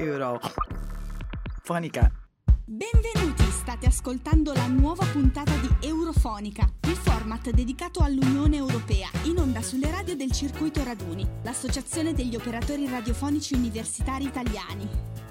Eurofonica. Benvenuti, state ascoltando la nuova puntata di Eurofonica, il format dedicato all'Unione Europea, in onda sulle radio del Circuito Raduni, l'associazione degli operatori radiofonici universitari italiani.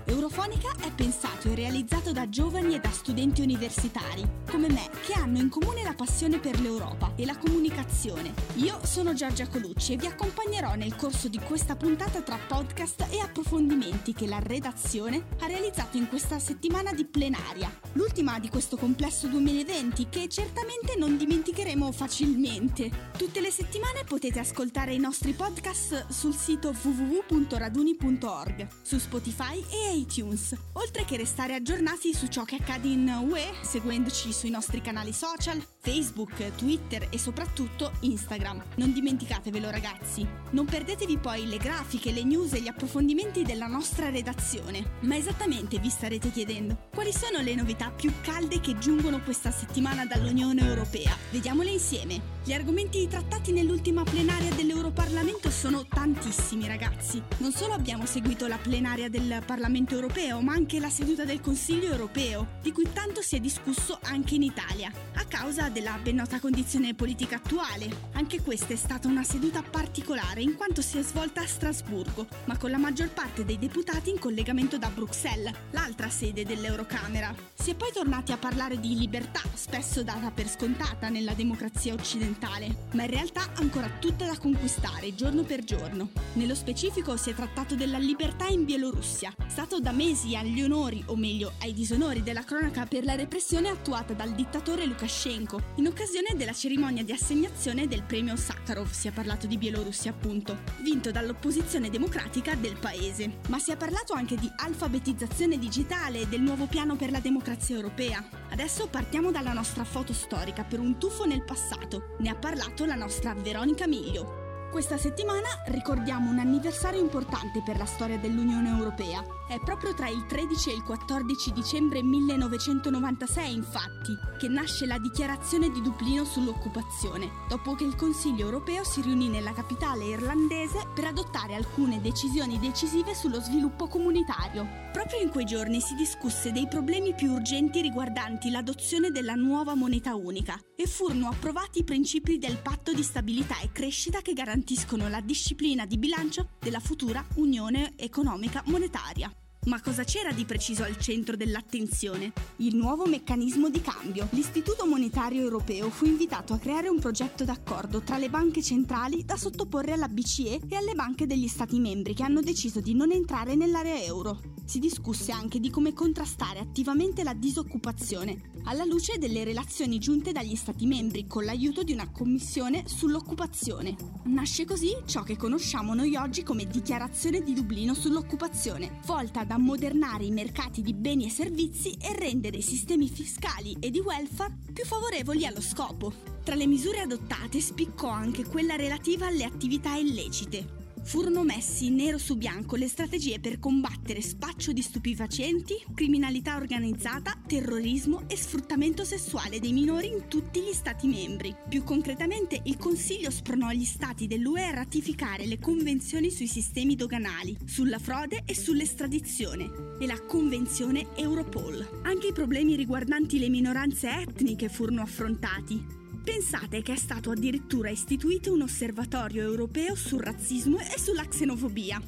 Eurofonica è pensato e realizzato da giovani e da studenti universitari, come me, che hanno in comune la passione per l'Europa e la comunicazione. Io sono Giorgia Colucci e vi accompagnerò nel corso di questa puntata tra podcast e approfondimenti che la redazione ha realizzato in questa settimana di plenaria, l'ultima di questo complesso 2020 che certamente non dimenticheremo facilmente. Tutte le settimane potete ascoltare i nostri podcast sul sito www.raduni.org, su Spotify e iTunes, oltre che restare aggiornati su ciò che accade in UE seguendoci sui nostri canali social, Facebook, Twitter e soprattutto Instagram. Non dimenticatevelo ragazzi. Non perdetevi poi le grafiche, le news e gli approfondimenti della nostra redazione. Ma esattamente vi starete chiedendo, quali sono le novità più calde che giungono questa settimana dall'Unione Europea? Vediamole insieme. Gli argomenti trattati nell'ultima plenaria dell'Europarlamento sono tantissimi ragazzi. Non solo abbiamo seguito la plenaria del Parlamento europeo, ma anche la seduta del Consiglio europeo, di cui tanto si è discusso anche in Italia, a causa della ben nota condizione politica attuale. Anche questa è stata una seduta particolare in quanto si è svolta a Strasburgo, ma con la maggior parte dei deputati in collegamento da Bruxelles, l'altra sede dell'Eurocamera. Si è poi tornati a parlare di libertà, spesso data per scontata nella democrazia occidentale ma in realtà ancora tutta da conquistare giorno per giorno. Nello specifico si è trattato della libertà in Bielorussia, stato da mesi agli onori, o meglio ai disonori della cronaca per la repressione attuata dal dittatore Lukashenko, in occasione della cerimonia di assegnazione del premio Sakharov, si è parlato di Bielorussia appunto, vinto dall'opposizione democratica del paese. Ma si è parlato anche di alfabetizzazione digitale e del nuovo piano per la democrazia europea. Adesso partiamo dalla nostra foto storica per un tuffo nel passato. Ne ha parlato la nostra Veronica Miglio. Questa settimana ricordiamo un anniversario importante per la storia dell'Unione Europea. È proprio tra il 13 e il 14 dicembre 1996, infatti, che nasce la dichiarazione di Dublino sull'occupazione, dopo che il Consiglio europeo si riunì nella capitale irlandese per adottare alcune decisioni decisive sullo sviluppo comunitario. Proprio in quei giorni si discusse dei problemi più urgenti riguardanti l'adozione della nuova moneta unica e furono approvati i principi del patto di stabilità e crescita che garantiscono la disciplina di bilancio della futura Unione economica monetaria. Ma cosa c'era di preciso al centro dell'attenzione? Il nuovo meccanismo di cambio. L'Istituto Monetario Europeo fu invitato a creare un progetto d'accordo tra le banche centrali da sottoporre alla BCE e alle banche degli Stati membri che hanno deciso di non entrare nell'area euro. Si discusse anche di come contrastare attivamente la disoccupazione, alla luce delle relazioni giunte dagli Stati membri con l'aiuto di una commissione sull'occupazione. Nasce così ciò che conosciamo noi oggi come Dichiarazione di Dublino sull'occupazione, volta ad ammodernare i mercati di beni e servizi e rendere i sistemi fiscali e di welfare più favorevoli allo scopo. Tra le misure adottate spiccò anche quella relativa alle attività illecite, furono messi nero su bianco le strategie per combattere spaccio di stupefacenti, criminalità organizzata, terrorismo e sfruttamento sessuale dei minori in tutti gli Stati membri. Più concretamente, il Consiglio spronò gli Stati dell'UE a ratificare le convenzioni sui sistemi doganali, sulla frode e sull'estradizione e la Convenzione Europol. Anche i problemi riguardanti le minoranze etniche furono affrontati, Pensate che è stato addirittura istituito un osservatorio europeo sul razzismo e sulla xenofobia.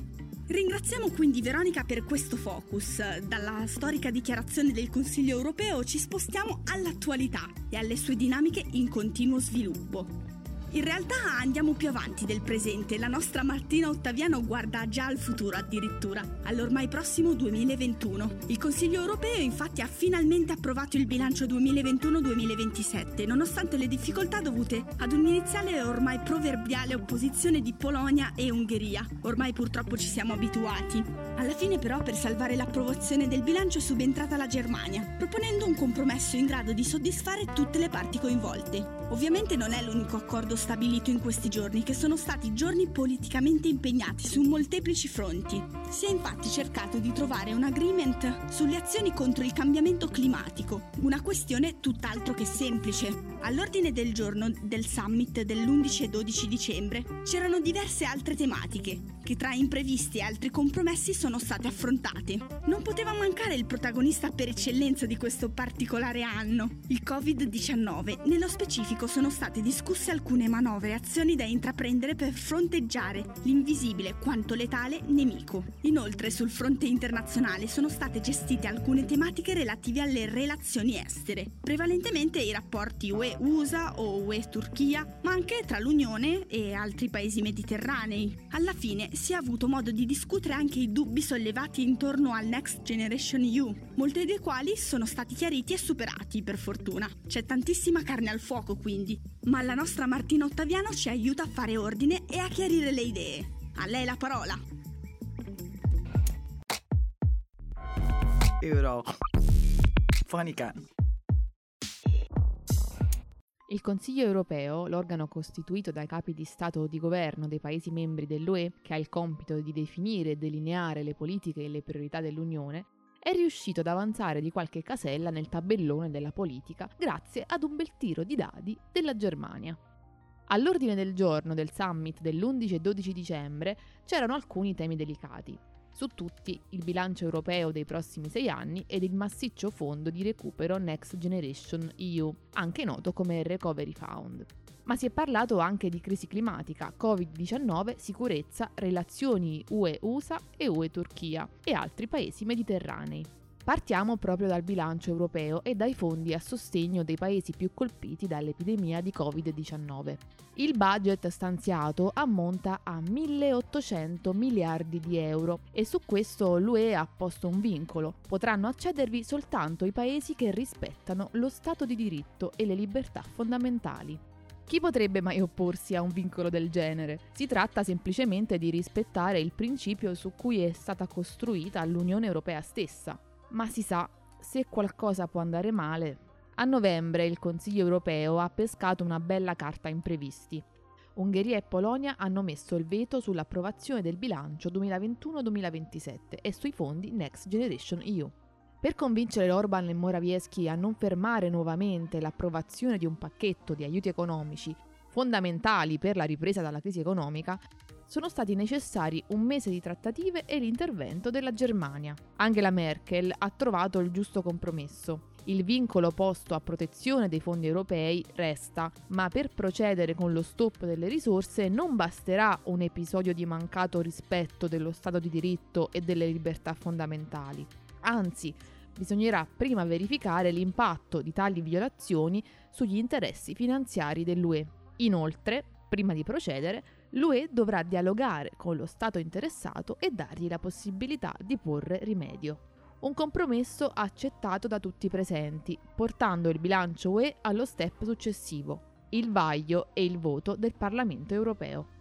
Ringraziamo quindi Veronica per questo focus. Dalla storica dichiarazione del Consiglio europeo ci spostiamo all'attualità e alle sue dinamiche in continuo sviluppo. In realtà andiamo più avanti del presente, la nostra Martina Ottaviano guarda già al futuro addirittura, all'ormai prossimo 2021. Il Consiglio europeo infatti ha finalmente approvato il bilancio 2021-2027, nonostante le difficoltà dovute ad un'iniziale e ormai proverbiale opposizione di Polonia e Ungheria. Ormai purtroppo ci siamo abituati. Alla fine però per salvare l'approvazione del bilancio è subentrata la Germania, proponendo un compromesso in grado di soddisfare tutte le parti coinvolte. Ovviamente non è l'unico accordo stabilito in questi giorni che sono stati giorni politicamente impegnati su molteplici fronti. Si è infatti cercato di trovare un agreement sulle azioni contro il cambiamento climatico, una questione tutt'altro che semplice. All'ordine del giorno del summit dell'11 e 12 dicembre c'erano diverse altre tematiche, che tra imprevisti e altri compromessi sono state affrontate. Non poteva mancare il protagonista per eccellenza di questo particolare anno, il Covid-19. Nello specifico sono state discusse alcune manovre e azioni da intraprendere per fronteggiare l'invisibile quanto letale nemico. Inoltre sul fronte internazionale sono state gestite alcune tematiche relative alle relazioni estere, prevalentemente i rapporti UE-USA o UE-Turchia, ma anche tra l'Unione e altri paesi mediterranei. Alla fine si è avuto modo di discutere anche i dubbi sollevati intorno al Next Generation EU, molti dei quali sono stati chiariti e superati, per fortuna. C'è tantissima carne al fuoco quindi, ma la nostra Martina Ottaviano ci aiuta a fare ordine e a chiarire le idee. A lei la parola. Eurofonica. Il Consiglio europeo, l'organo costituito dai capi di Stato o di governo dei Paesi membri dell'UE, che ha il compito di definire e delineare le politiche e le priorità dell'Unione, è riuscito ad avanzare di qualche casella nel tabellone della politica grazie ad un bel tiro di dadi della Germania. All'ordine del giorno del summit dell'11 e 12 dicembre c'erano alcuni temi delicati, su tutti il bilancio europeo dei prossimi sei anni ed il massiccio fondo di recupero Next Generation EU, anche noto come Recovery Fund. Ma si è parlato anche di crisi climatica, Covid-19, sicurezza, relazioni UE-USA e UE-Turchia e altri paesi mediterranei. Partiamo proprio dal bilancio europeo e dai fondi a sostegno dei paesi più colpiti dall'epidemia di Covid-19. Il budget stanziato ammonta a 1800 miliardi di euro e su questo l'UE ha posto un vincolo. Potranno accedervi soltanto i paesi che rispettano lo Stato di diritto e le libertà fondamentali. Chi potrebbe mai opporsi a un vincolo del genere? Si tratta semplicemente di rispettare il principio su cui è stata costruita l'Unione Europea stessa, ma si sa, se qualcosa può andare male. A novembre il Consiglio europeo ha pescato una bella carta imprevisti. Ungheria e Polonia hanno messo il veto sull'approvazione del bilancio 2021-2027 e sui fondi Next Generation EU. Per convincere Orban e Morawiecki a non fermare nuovamente l'approvazione di un pacchetto di aiuti economici fondamentali per la ripresa dalla crisi economica, sono stati necessari un mese di trattative e l'intervento della Germania. Angela Merkel ha trovato il giusto compromesso. Il vincolo posto a protezione dei fondi europei resta, ma per procedere con lo stop delle risorse non basterà un episodio di mancato rispetto dello Stato di diritto e delle libertà fondamentali. Anzi, bisognerà prima verificare l'impatto di tali violazioni sugli interessi finanziari dell'UE. Inoltre, prima di procedere, l'UE dovrà dialogare con lo Stato interessato e dargli la possibilità di porre rimedio. Un compromesso accettato da tutti i presenti, portando il bilancio UE allo step successivo, il vaglio e il voto del Parlamento europeo.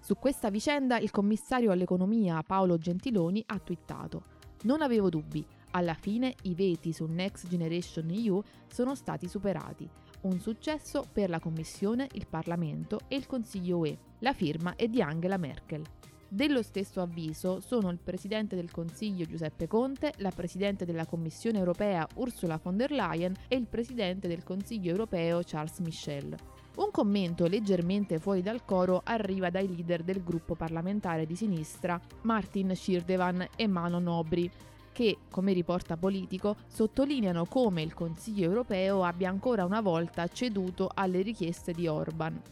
Su questa vicenda il commissario all'economia Paolo Gentiloni ha twittato Non avevo dubbi, alla fine i veti su Next Generation EU sono stati superati un successo per la Commissione, il Parlamento e il Consiglio UE. La firma è di Angela Merkel. Dello stesso avviso sono il Presidente del Consiglio Giuseppe Conte, la Presidente della Commissione europea Ursula von der Leyen e il Presidente del Consiglio europeo Charles Michel. Un commento leggermente fuori dal coro arriva dai leader del gruppo parlamentare di sinistra Martin Schirdevan e Manon Nobri, che, come riporta Politico, sottolineano come il Consiglio europeo abbia ancora una volta ceduto alle richieste di Orban.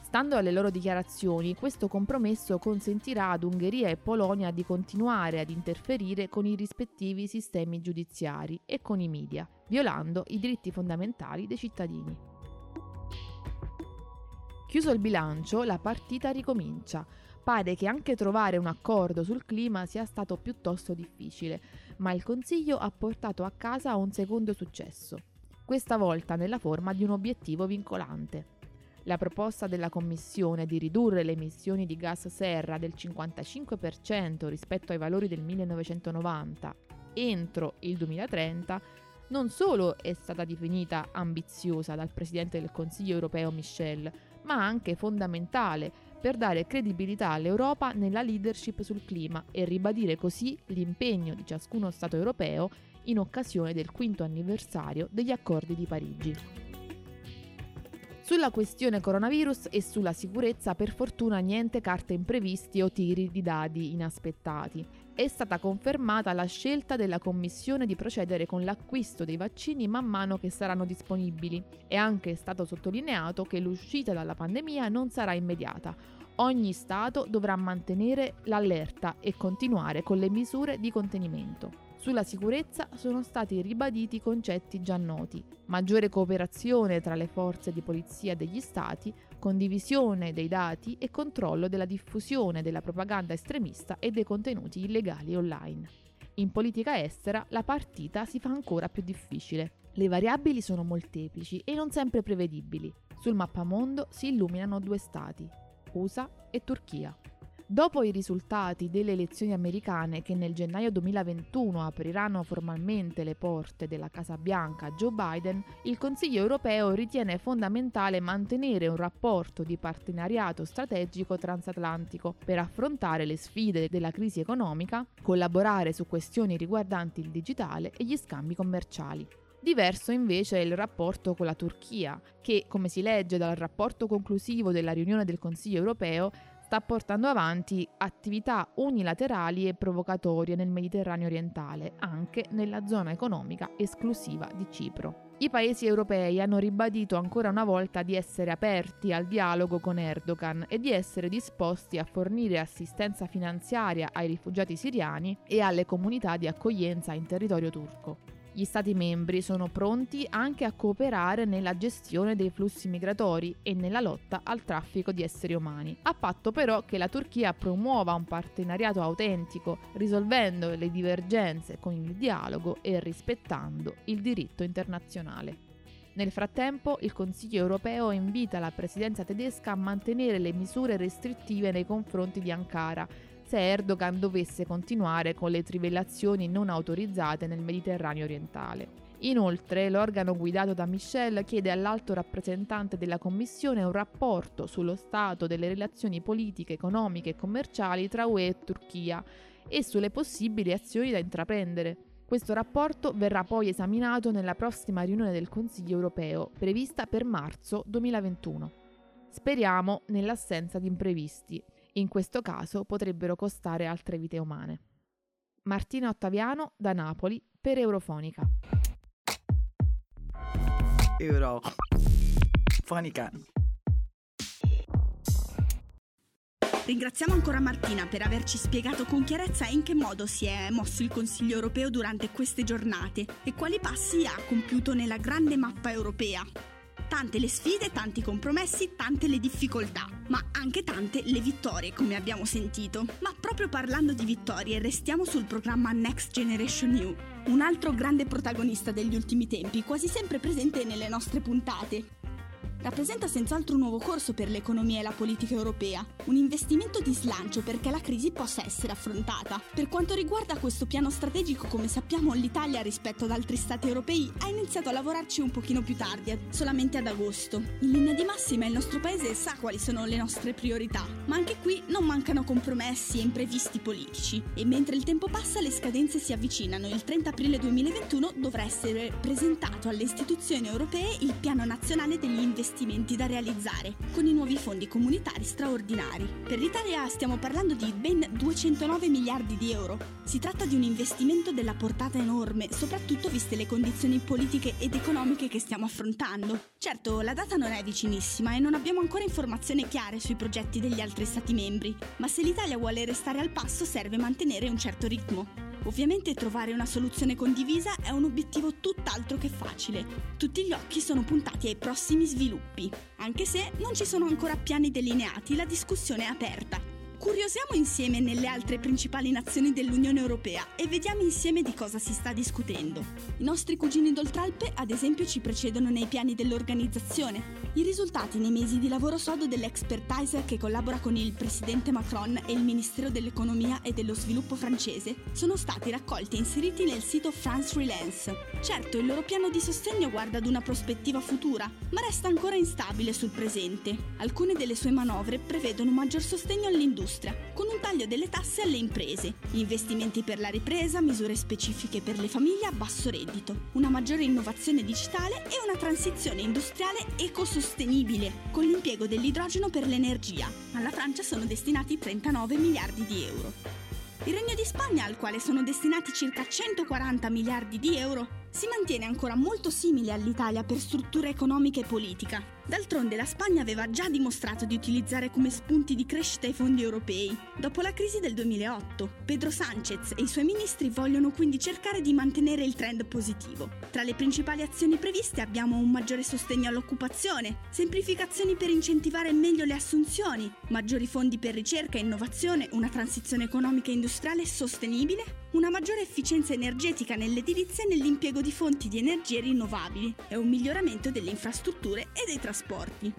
Stando alle loro dichiarazioni, questo compromesso consentirà ad Ungheria e Polonia di continuare ad interferire con i rispettivi sistemi giudiziari e con i media, violando i diritti fondamentali dei cittadini. Chiuso il bilancio, la partita ricomincia pare che anche trovare un accordo sul clima sia stato piuttosto difficile, ma il Consiglio ha portato a casa un secondo successo, questa volta nella forma di un obiettivo vincolante. La proposta della Commissione di ridurre le emissioni di gas serra del 55% rispetto ai valori del 1990 entro il 2030 non solo è stata definita ambiziosa dal Presidente del Consiglio europeo Michel, ma anche fondamentale per dare credibilità all'Europa nella leadership sul clima e ribadire così l'impegno di ciascuno Stato europeo in occasione del quinto anniversario degli accordi di Parigi. Sulla questione coronavirus e sulla sicurezza per fortuna niente carte imprevisti o tiri di dadi inaspettati. È stata confermata la scelta della Commissione di procedere con l'acquisto dei vaccini man mano che saranno disponibili. È anche stato sottolineato che l'uscita dalla pandemia non sarà immediata. Ogni Stato dovrà mantenere l'allerta e continuare con le misure di contenimento. Sulla sicurezza sono stati ribaditi concetti già noti, maggiore cooperazione tra le forze di polizia degli Stati, condivisione dei dati e controllo della diffusione della propaganda estremista e dei contenuti illegali online. In politica estera la partita si fa ancora più difficile. Le variabili sono molteplici e non sempre prevedibili. Sul mappamondo si illuminano due stati, USA e Turchia. Dopo i risultati delle elezioni americane che nel gennaio 2021 apriranno formalmente le porte della Casa Bianca a Joe Biden, il Consiglio europeo ritiene fondamentale mantenere un rapporto di partenariato strategico transatlantico per affrontare le sfide della crisi economica, collaborare su questioni riguardanti il digitale e gli scambi commerciali. Diverso invece è il rapporto con la Turchia, che, come si legge dal rapporto conclusivo della riunione del Consiglio europeo, sta portando avanti attività unilaterali e provocatorie nel Mediterraneo orientale, anche nella zona economica esclusiva di Cipro. I paesi europei hanno ribadito ancora una volta di essere aperti al dialogo con Erdogan e di essere disposti a fornire assistenza finanziaria ai rifugiati siriani e alle comunità di accoglienza in territorio turco. Gli Stati membri sono pronti anche a cooperare nella gestione dei flussi migratori e nella lotta al traffico di esseri umani, a patto però che la Turchia promuova un partenariato autentico, risolvendo le divergenze con il dialogo e rispettando il diritto internazionale. Nel frattempo, il Consiglio europeo invita la presidenza tedesca a mantenere le misure restrittive nei confronti di Ankara se Erdogan dovesse continuare con le trivellazioni non autorizzate nel Mediterraneo orientale. Inoltre, l'organo guidato da Michel chiede all'alto rappresentante della Commissione un rapporto sullo stato delle relazioni politiche, economiche e commerciali tra UE e Turchia e sulle possibili azioni da intraprendere. Questo rapporto verrà poi esaminato nella prossima riunione del Consiglio europeo, prevista per marzo 2021. Speriamo nell'assenza di imprevisti. In questo caso potrebbero costare altre vite umane. Martina Ottaviano da Napoli per Eurofonica. Eurofonica. Ringraziamo ancora Martina per averci spiegato con chiarezza in che modo si è mosso il Consiglio europeo durante queste giornate e quali passi ha compiuto nella grande mappa europea. Tante le sfide, tanti compromessi, tante le difficoltà, ma anche tante le vittorie, come abbiamo sentito. Ma proprio parlando di vittorie, restiamo sul programma Next Generation EU, un altro grande protagonista degli ultimi tempi, quasi sempre presente nelle nostre puntate rappresenta senz'altro un nuovo corso per l'economia e la politica europea, un investimento di slancio perché la crisi possa essere affrontata. Per quanto riguarda questo piano strategico, come sappiamo, l'Italia rispetto ad altri stati europei ha iniziato a lavorarci un pochino più tardi, solamente ad agosto. In linea di massima il nostro paese sa quali sono le nostre priorità, ma anche qui non mancano compromessi e imprevisti politici. E mentre il tempo passa, le scadenze si avvicinano. Il 30 aprile 2021 dovrà essere presentato alle istituzioni europee il piano nazionale degli investimenti investimenti da realizzare con i nuovi fondi comunitari straordinari. Per l'Italia stiamo parlando di ben 209 miliardi di euro. Si tratta di un investimento della portata enorme, soprattutto viste le condizioni politiche ed economiche che stiamo affrontando. Certo, la data non è vicinissima e non abbiamo ancora informazioni chiare sui progetti degli altri Stati membri, ma se l'Italia vuole restare al passo serve mantenere un certo ritmo. Ovviamente trovare una soluzione condivisa è un obiettivo tutt'altro che facile. Tutti gli occhi sono puntati ai prossimi sviluppi. Anche se non ci sono ancora piani delineati, la discussione è aperta Incuriosiamo insieme nelle altre principali nazioni dell'Unione Europea e vediamo insieme di cosa si sta discutendo. I nostri cugini d'Oltralpe, ad esempio, ci precedono nei piani dell'organizzazione. I risultati nei mesi di lavoro sodo dell'Expertiser che collabora con il presidente Macron e il Ministero dell'Economia e dello Sviluppo francese sono stati raccolti e inseriti nel sito France Relance. Certo, il loro piano di sostegno guarda ad una prospettiva futura, ma resta ancora instabile sul presente. Alcune delle sue manovre prevedono maggior sostegno all'industria dell'industria, con un taglio delle tasse alle imprese, investimenti per la ripresa, misure specifiche per le famiglie a basso reddito, una maggiore innovazione digitale e una transizione industriale ecosostenibile, con l'impiego dell'idrogeno per l'energia. Alla Francia sono destinati 39 miliardi di euro. Il Regno di Spagna, al quale sono destinati circa 140 miliardi di euro, si mantiene ancora molto simile all'Italia per struttura economica e politica. D'altronde la Spagna aveva già dimostrato di utilizzare come spunti di crescita i fondi europei. Dopo la crisi del 2008, Pedro Sánchez e i suoi ministri vogliono quindi cercare di mantenere il trend positivo. Tra le principali azioni previste abbiamo un maggiore sostegno all'occupazione, semplificazioni per incentivare meglio le assunzioni, maggiori fondi per ricerca e innovazione, una transizione economica e industriale sostenibile, una maggiore efficienza energetica nell'edilizia e nell'impiego di fonti di energie rinnovabili e un miglioramento delle infrastrutture e dei trasporti.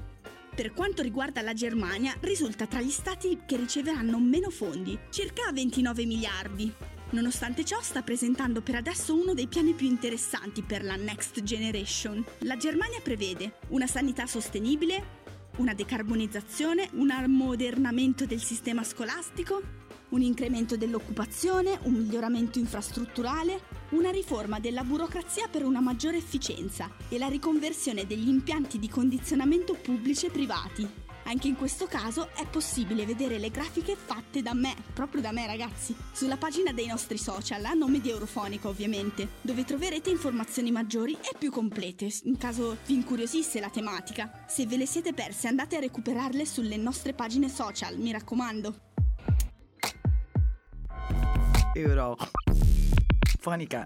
Per quanto riguarda la Germania, risulta tra gli stati che riceveranno meno fondi, circa 29 miliardi. Nonostante ciò, sta presentando per adesso uno dei piani più interessanti per la Next Generation. La Germania prevede una sanità sostenibile, una decarbonizzazione, un ammodernamento del sistema scolastico, un incremento dell'occupazione, un miglioramento infrastrutturale, una riforma della burocrazia per una maggiore efficienza e la riconversione degli impianti di condizionamento pubblici e privati. Anche in questo caso è possibile vedere le grafiche fatte da me, proprio da me ragazzi, sulla pagina dei nostri social, a nome di Eurofonica ovviamente, dove troverete informazioni maggiori e più complete, in caso vi incuriosisse la tematica. Se ve le siete perse andate a recuperarle sulle nostre pagine social, mi raccomando. Euro Fonica.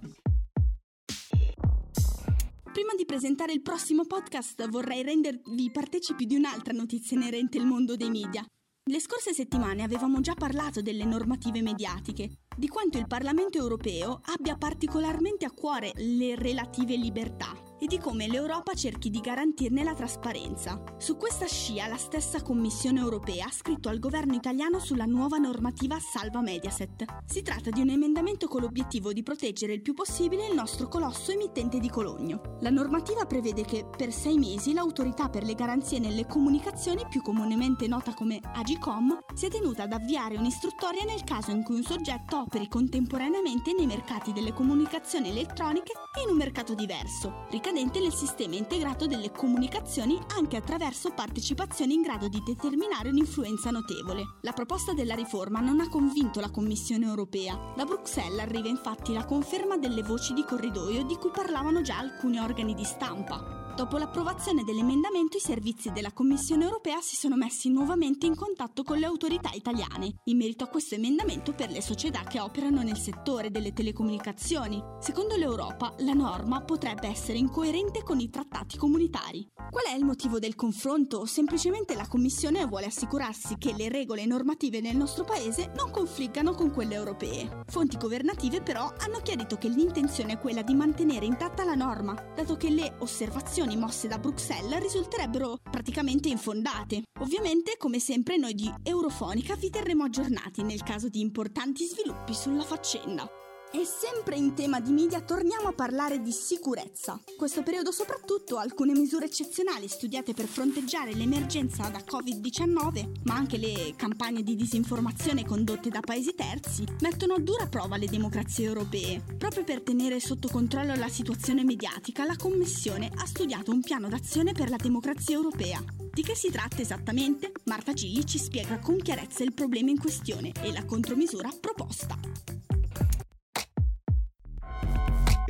Prima di presentare il prossimo podcast vorrei rendervi partecipi di un'altra notizia inerente al mondo dei media. Le scorse settimane avevamo già parlato delle normative mediatiche, di quanto il Parlamento europeo abbia particolarmente a cuore le relative libertà e di come l'Europa cerchi di garantirne la trasparenza. Su questa scia la stessa Commissione europea ha scritto al governo italiano sulla nuova normativa Salva Mediaset. Si tratta di un emendamento con l'obiettivo di proteggere il più possibile il nostro colosso emittente di Cologno. La normativa prevede che per sei mesi l'autorità per le garanzie nelle comunicazioni, più comunemente nota come Agicom, sia tenuta ad avviare un'istruttoria nel caso in cui un soggetto operi contemporaneamente nei mercati delle comunicazioni elettroniche e in un mercato diverso, ricadente nel sistema integrato delle comunicazioni anche attraverso partecipazioni in grado di determinare un'influenza notevole. La proposta della riforma non ha convinto la Commissione europea. Da Bruxelles arriva infatti la conferma delle voci di corridoio di cui parlavano già alcuni organi di stampa. Dopo l'approvazione dell'emendamento, i servizi della Commissione europea si sono messi nuovamente in contatto con le autorità italiane in merito a questo emendamento per le società che operano nel settore delle telecomunicazioni. Secondo l'Europa, la norma potrebbe essere incoerente con i trattati comunitari. Qual è il motivo del confronto? Semplicemente la Commissione vuole assicurarsi che le regole normative nel nostro paese non confliggano con quelle europee. Fonti governative però hanno chiarito che l'intenzione è quella di mantenere intatta la norma, dato che le osservazioni mosse da Bruxelles risulterebbero praticamente infondate. Ovviamente, come sempre, noi di Eurofonica vi terremo aggiornati nel caso di importanti sviluppi sulla faccenda. E sempre in tema di media torniamo a parlare di sicurezza. Questo periodo soprattutto alcune misure eccezionali studiate per fronteggiare l'emergenza da Covid-19, ma anche le campagne di disinformazione condotte da paesi terzi, mettono a dura prova le democrazie europee. Proprio per tenere sotto controllo la situazione mediatica, la Commissione ha studiato un piano d'azione per la democrazia europea. Di che si tratta esattamente? Marta Gigli ci spiega con chiarezza il problema in questione e la contromisura proposta.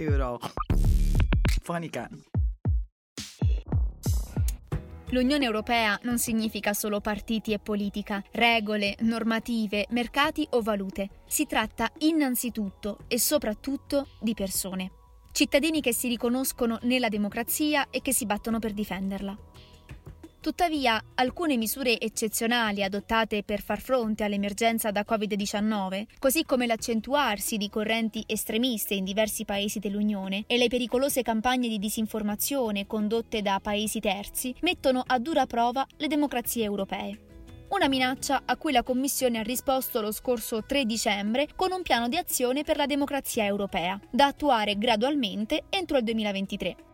Euro. Fonica. L'Unione Europea non significa solo partiti e politica, regole, normative, mercati o valute. Si tratta innanzitutto e soprattutto di persone. Cittadini che si riconoscono nella democrazia e che si battono per difenderla. Tuttavia, alcune misure eccezionali adottate per far fronte all'emergenza da Covid-19, così come l'accentuarsi di correnti estremiste in diversi paesi dell'Unione e le pericolose campagne di disinformazione condotte da paesi terzi, mettono a dura prova le democrazie europee. Una minaccia a cui la Commissione ha risposto lo scorso 3 dicembre con un piano di azione per la democrazia europea, da attuare gradualmente entro il 2023.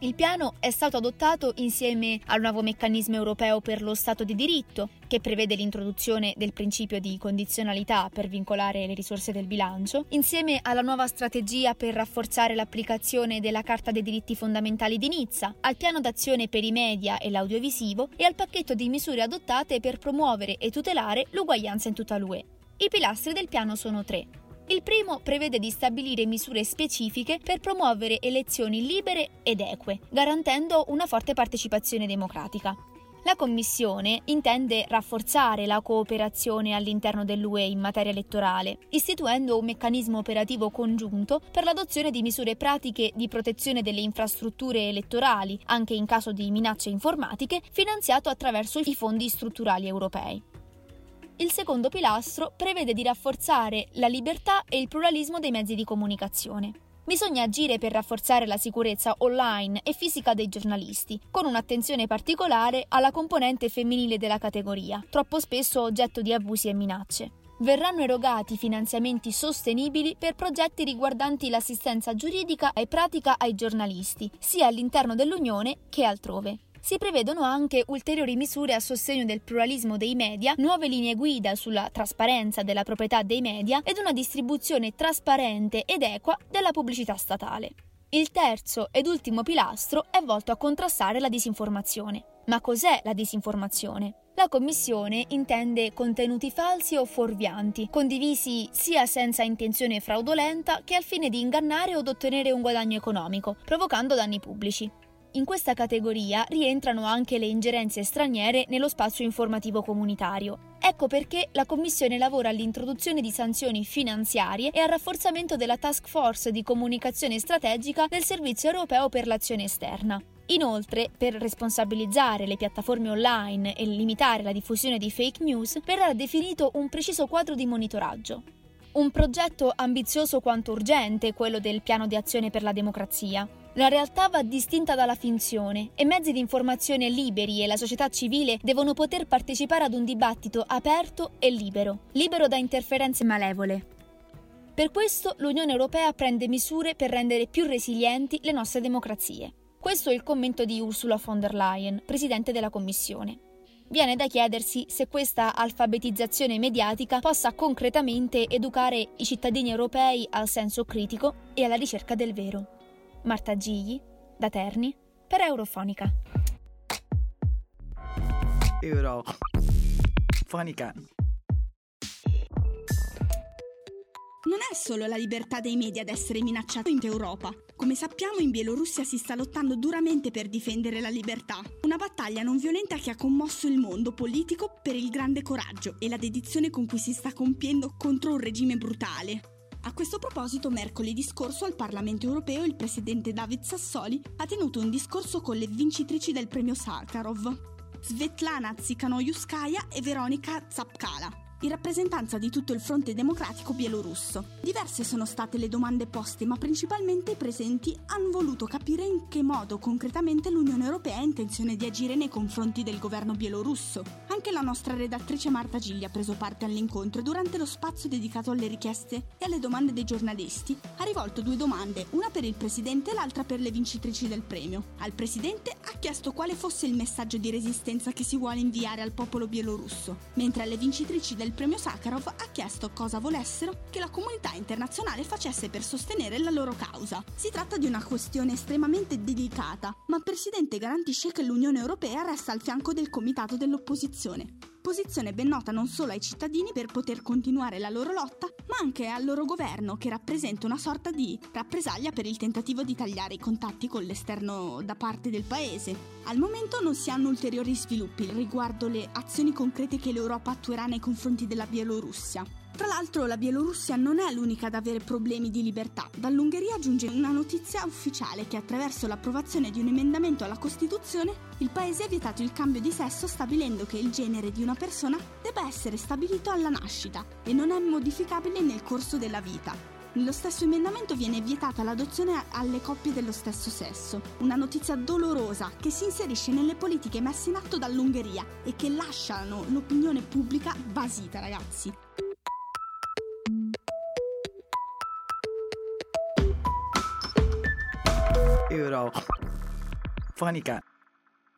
Il piano è stato adottato insieme al nuovo meccanismo europeo per lo Stato di diritto, che prevede l'introduzione del principio di condizionalità per vincolare le risorse del bilancio, insieme alla nuova strategia per rafforzare l'applicazione della Carta dei diritti fondamentali di Nizza, al piano d'azione per i media e l'audiovisivo e al pacchetto di misure adottate per promuovere e tutelare l'uguaglianza in tutta l'UE. I pilastri del piano sono tre. Il primo prevede di stabilire misure specifiche per promuovere elezioni libere ed eque, garantendo una forte partecipazione democratica. La Commissione intende rafforzare la cooperazione all'interno dell'UE in materia elettorale, istituendo un meccanismo operativo congiunto per l'adozione di misure pratiche di protezione delle infrastrutture elettorali, anche in caso di minacce informatiche, finanziato attraverso i fondi strutturali europei. Il secondo pilastro prevede di rafforzare la libertà e il pluralismo dei mezzi di comunicazione. Bisogna agire per rafforzare la sicurezza online e fisica dei giornalisti, con un'attenzione particolare alla componente femminile della categoria, troppo spesso oggetto di abusi e minacce. Verranno erogati finanziamenti sostenibili per progetti riguardanti l'assistenza giuridica e pratica ai giornalisti, sia all'interno dell'Unione che altrove si prevedono anche ulteriori misure a sostegno del pluralismo dei media, nuove linee guida sulla trasparenza della proprietà dei media ed una distribuzione trasparente ed equa della pubblicità statale. Il terzo ed ultimo pilastro è volto a contrastare la disinformazione. Ma cos'è la disinformazione? La Commissione intende contenuti falsi o fuorvianti, condivisi sia senza intenzione fraudolenta che al fine di ingannare o ottenere un guadagno economico, provocando danni pubblici. In questa categoria rientrano anche le ingerenze straniere nello spazio informativo comunitario. Ecco perché la Commissione lavora all'introduzione di sanzioni finanziarie e al rafforzamento della task force di comunicazione strategica del Servizio europeo per l'azione esterna. Inoltre, per responsabilizzare le piattaforme online e limitare la diffusione di fake news, verrà definito un preciso quadro di monitoraggio. Un progetto ambizioso quanto urgente, quello del piano di azione per la democrazia. La realtà va distinta dalla finzione e mezzi di informazione liberi e la società civile devono poter partecipare ad un dibattito aperto e libero, libero da interferenze malevole. Per questo l'Unione Europea prende misure per rendere più resilienti le nostre democrazie. Questo è il commento di Ursula von der Leyen, Presidente della Commissione. Viene da chiedersi se questa alfabetizzazione mediatica possa concretamente educare i cittadini europei al senso critico e alla ricerca del vero. Marta Gigli, da Terni, per Eurofonica. Eurofonica. Non è solo la libertà dei media ad essere minacciata in Europa. Come sappiamo, in Bielorussia si sta lottando duramente per difendere la libertà. Una battaglia non violenta che ha commosso il mondo politico per il grande coraggio e la dedizione con cui si sta compiendo contro un regime brutale. A questo proposito, mercoledì scorso al Parlamento europeo il presidente David Sassoli ha tenuto un discorso con le vincitrici del premio Sakharov, Svetlana Tsikhanouskaya e Veronika Zapkala in rappresentanza di tutto il fronte democratico bielorusso. Diverse sono state le domande poste, ma principalmente i presenti hanno voluto capire in che modo concretamente l'Unione Europea ha intenzione di agire nei confronti del governo bielorusso. Anche la nostra redattrice Marta Gigli ha preso parte all'incontro e durante lo spazio dedicato alle richieste e alle domande dei giornalisti ha rivolto due domande, una per il presidente e l'altra per le vincitrici del premio. Al presidente ha chiesto quale fosse il messaggio di resistenza che si vuole inviare al popolo bielorusso, mentre alle vincitrici del premio Sakharov ha chiesto cosa volessero che la comunità internazionale facesse per sostenere la loro causa. Si tratta di una questione estremamente delicata, ma il Presidente garantisce che l'Unione Europea resta al fianco del comitato dell'opposizione posizione ben nota non solo ai cittadini per poter continuare la loro lotta, ma anche al loro governo che rappresenta una sorta di rappresaglia per il tentativo di tagliare i contatti con l'esterno da parte del paese. Al momento non si hanno ulteriori sviluppi riguardo le azioni concrete che l'Europa attuerà nei confronti della Bielorussia. Tra l'altro la Bielorussia non è l'unica ad avere problemi di libertà. Dall'Ungheria giunge una notizia ufficiale che attraverso l'approvazione di un emendamento alla Costituzione il paese ha vietato il cambio di sesso stabilendo che il genere di una persona debba essere stabilito alla nascita e non è modificabile nel corso della vita. Nello stesso emendamento viene vietata l'adozione alle coppie dello stesso sesso. Una notizia dolorosa che si inserisce nelle politiche messe in atto dall'Ungheria e che lasciano l'opinione pubblica basita, ragazzi. Euro. Fonica.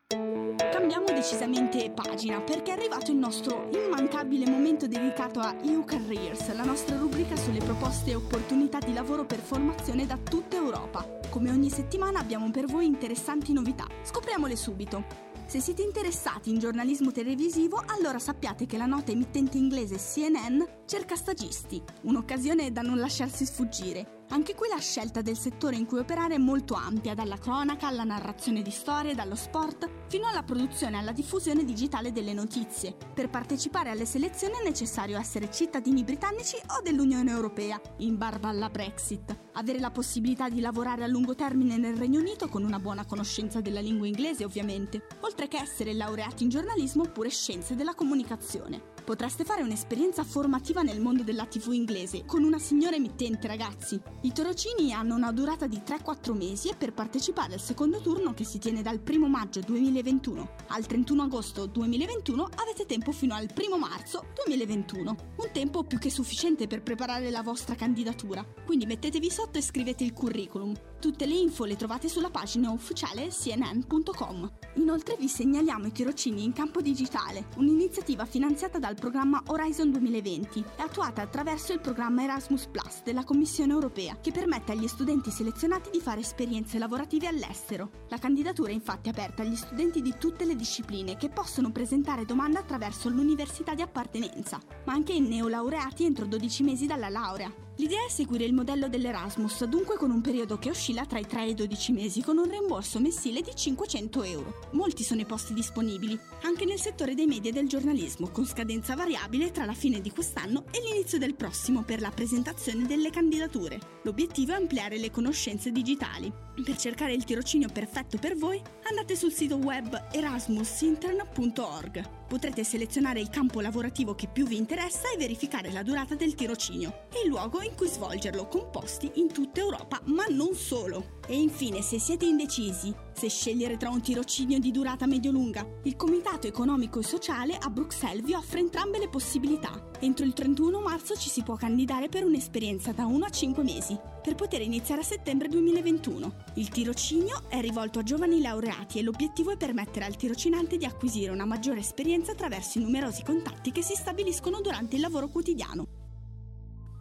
Cambiamo decisamente pagina perché è arrivato il nostro immancabile momento dedicato a EU Careers, la nostra rubrica sulle proposte e opportunità di lavoro per formazione da tutta Europa. Come ogni settimana abbiamo per voi interessanti novità. Scopriamole subito. Se siete interessati in giornalismo televisivo, allora sappiate che la nota emittente inglese CNN cerca stagisti, un'occasione da non lasciarsi sfuggire. Anche qui la scelta del settore in cui operare è molto ampia, dalla cronaca alla narrazione di storie, dallo sport, fino alla produzione e alla diffusione digitale delle notizie. Per partecipare alle selezioni è necessario essere cittadini britannici o dell'Unione Europea, in barba alla Brexit, avere la possibilità di lavorare a lungo termine nel Regno Unito con una buona conoscenza della lingua inglese ovviamente, oltre che essere laureati in giornalismo oppure scienze della comunicazione. Potreste fare un'esperienza formativa nel mondo della TV inglese con una signora emittente, ragazzi. I tirocini hanno una durata di 3-4 mesi e per partecipare al secondo turno che si tiene dal 1 maggio 2021 al 31 agosto 2021 avete tempo fino al 1 marzo 2021. Un tempo più che sufficiente per preparare la vostra candidatura. Quindi mettetevi sotto e scrivete il curriculum. Tutte le info le trovate sulla pagina ufficiale cnn.com. Inoltre vi segnaliamo i tirocini in campo digitale, un'iniziativa finanziata dal programma Horizon 2020 e attuata attraverso il programma Erasmus Plus della Commissione europea, che permette agli studenti selezionati di fare esperienze lavorative all'estero. La candidatura è infatti aperta agli studenti di tutte le discipline che possono presentare domanda attraverso l'università di appartenenza, ma anche in neolaureati entro 12 mesi dalla laurea. L'idea è seguire il modello dell'Erasmus, dunque con un periodo che oscilla tra i 3 e i 12 mesi, con un rimborso mensile di 500 euro. Molti sono i posti disponibili, anche nel settore dei media e del giornalismo, con scadenza variabile tra la fine di quest'anno e l'inizio del prossimo per la presentazione delle candidature. L'obiettivo è ampliare le conoscenze digitali. Per cercare il tirocinio perfetto per voi, andate sul sito web erasmusintern.org. Potrete selezionare il campo lavorativo che più vi interessa e verificare la durata del tirocinio e il luogo in cui svolgerlo, con posti in tutta Europa, ma non solo. E infine, se siete indecisi, se scegliere tra un tirocinio di durata medio-lunga, il Comitato Economico e Sociale a Bruxelles vi offre entrambe le possibilità. Entro il 31 marzo ci si può candidare per un'esperienza da 1 a 5 mesi, per poter iniziare a settembre 2021. Il tirocinio è rivolto a giovani laureati e l'obiettivo è permettere al tirocinante di acquisire una maggiore esperienza attraverso i numerosi contatti che si stabiliscono durante il lavoro quotidiano.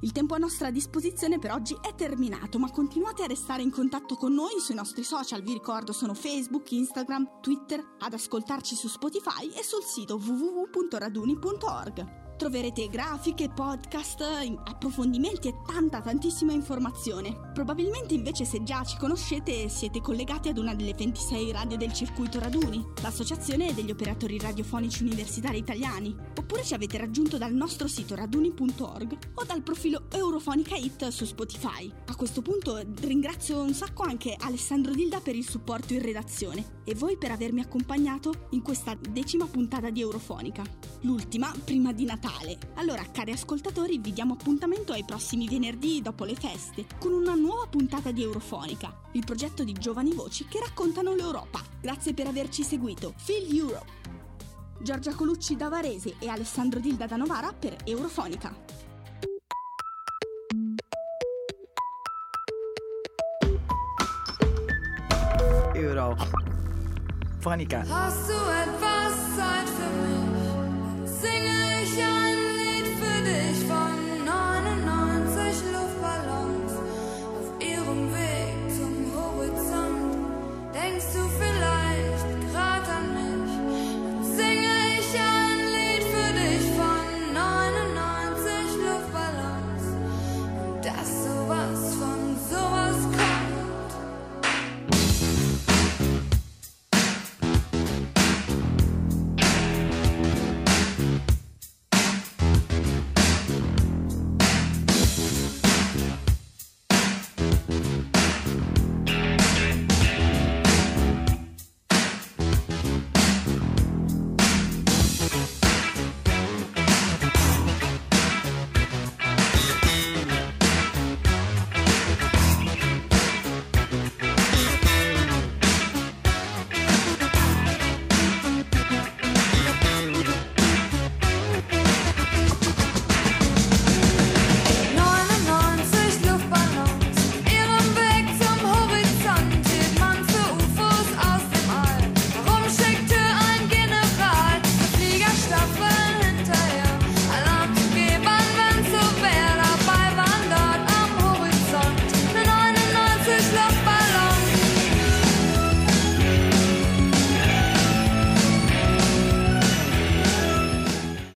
Il tempo a nostra disposizione per oggi è terminato, ma continuate a restare in contatto con noi sui nostri social, vi ricordo sono Facebook, Instagram, Twitter, ad ascoltarci su Spotify e sul sito www.raduni.org. Troverete grafiche, podcast, approfondimenti e tanta tantissima informazione. Probabilmente invece se già ci conoscete siete collegati ad una delle 26 radio del circuito Raduni, l'associazione degli operatori radiofonici universitari italiani, oppure ci avete raggiunto dal nostro sito raduni.org o dal profilo Eurofonica Hit su Spotify. A questo punto ringrazio un sacco anche Alessandro Dilda per il supporto in redazione e voi per avermi accompagnato in questa decima puntata di Eurofonica. L'ultima prima di Natale Natale. Allora, cari ascoltatori, vi diamo appuntamento ai prossimi venerdì dopo le feste con una nuova puntata di Eurofonica, il progetto di giovani voci che raccontano l'Europa. Grazie per averci seguito. Feel Europe! Giorgia Colucci da Varese e Alessandro Dilda da Novara per Eurofonica. Euro. Fonica. Nation.